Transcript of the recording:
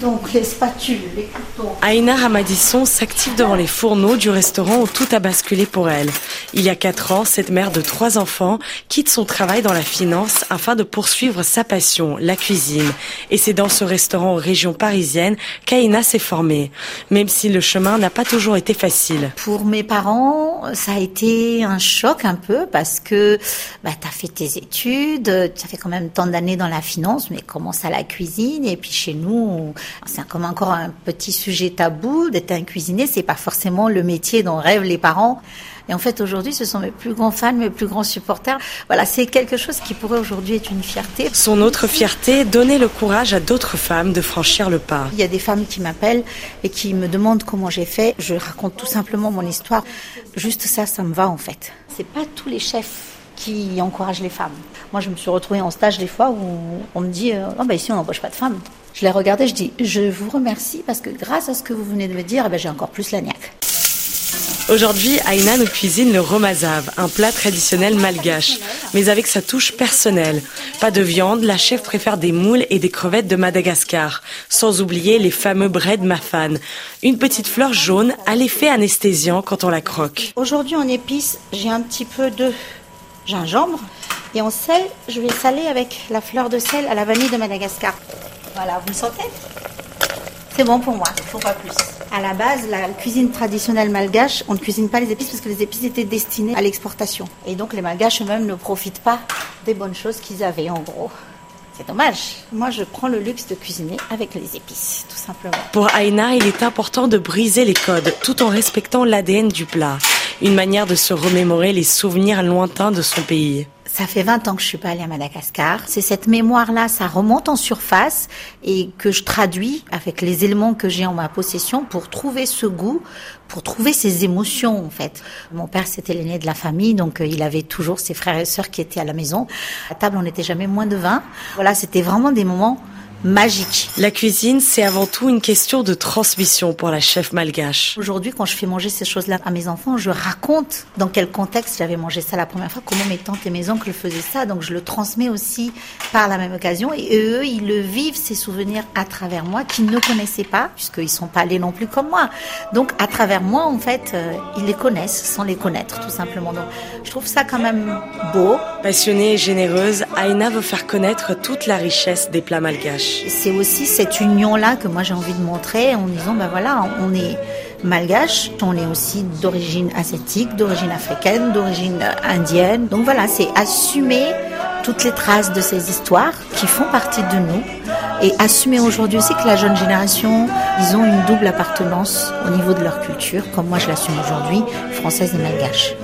Donc les spatules, les couteaux. Aïna Ramadisson s'active devant les fourneaux du restaurant où tout a basculé pour elle. Il y a quatre ans, cette mère de trois enfants quitte son travail dans la finance afin de poursuivre sa passion, la cuisine. Et c'est dans ce restaurant aux régions parisiennes qu'Aïna s'est formée. Même si le chemin n'a pas toujours été facile. Pour mes parents, ça a été un choc un peu parce que bah, tu as fait tes études, ça fait quand même tant d'années dans la finance, mais comment ça la cuisine? Et puis chez nous, c'est comme encore un petit sujet tabou d'être un cuisinier. C'est pas forcément le métier dont rêvent les parents. Et en fait, aujourd'hui, ce sont mes plus grands fans, mes plus grands supporters. Voilà, c'est quelque chose qui pourrait aujourd'hui être une fierté. Son autre fierté, donner le courage à d'autres femmes de franchir le pas. Il y a des femmes qui m'appellent et qui me demandent comment j'ai fait. Je raconte tout simplement mon histoire. Juste ça, ça me va en fait. C'est pas tous les chefs qui encouragent les femmes. Moi, je me suis retrouvée en stage des fois où on me dit euh, oh, bah, ici, on n'embauche pas de femmes. Je les regardais, je dis Je vous remercie parce que grâce à ce que vous venez de me dire, eh ben, j'ai encore plus la niaque. Aujourd'hui, Aïna nous cuisine le romazav, un plat traditionnel malgache, mais avec sa touche personnelle. Pas de viande, la chef préfère des moules et des crevettes de Madagascar, sans oublier les fameux bread mafan, une petite fleur jaune à l'effet anesthésiant quand on la croque. Aujourd'hui en épices, j'ai un petit peu de gingembre et en sel, je vais saler avec la fleur de sel à la vanille de Madagascar. Voilà, vous le sentez? C'est bon pour moi, il faut pas plus. À la base, la cuisine traditionnelle malgache, on ne cuisine pas les épices parce que les épices étaient destinées à l'exportation. Et donc les malgaches eux-mêmes ne profitent pas des bonnes choses qu'ils avaient en gros. C'est dommage. Moi, je prends le luxe de cuisiner avec les épices, tout simplement. Pour Aïna, il est important de briser les codes tout en respectant l'ADN du plat. Une manière de se remémorer les souvenirs lointains de son pays. Ça fait 20 ans que je suis pas allée à Madagascar. C'est cette mémoire-là, ça remonte en surface et que je traduis avec les éléments que j'ai en ma possession pour trouver ce goût, pour trouver ces émotions en fait. Mon père c'était l'aîné de la famille, donc euh, il avait toujours ses frères et sœurs qui étaient à la maison. À table, on n'était jamais moins de 20. Voilà, c'était vraiment des moments magique. La cuisine, c'est avant tout une question de transmission pour la chef malgache. Aujourd'hui, quand je fais manger ces choses-là à mes enfants, je raconte dans quel contexte j'avais mangé ça la première fois, comment mes tantes et mes oncles faisaient ça. Donc je le transmets aussi par la même occasion. Et eux, ils le vivent, ces souvenirs, à travers moi, qu'ils ne connaissaient pas, puisqu'ils sont pas allés non plus comme moi. Donc à travers moi, en fait, euh, ils les connaissent sans les connaître, tout simplement. Donc je trouve ça quand même beau. Passionnée et généreuse, Aïna veut faire connaître toute la richesse des plats malgaches. C'est aussi cette union-là que moi j'ai envie de montrer en disant, ben voilà, on est malgache, on est aussi d'origine asiatique, d'origine africaine, d'origine indienne. Donc voilà, c'est assumer toutes les traces de ces histoires qui font partie de nous et assumer aujourd'hui aussi que la jeune génération, ils ont une double appartenance au niveau de leur culture, comme moi je l'assume aujourd'hui, française et malgache.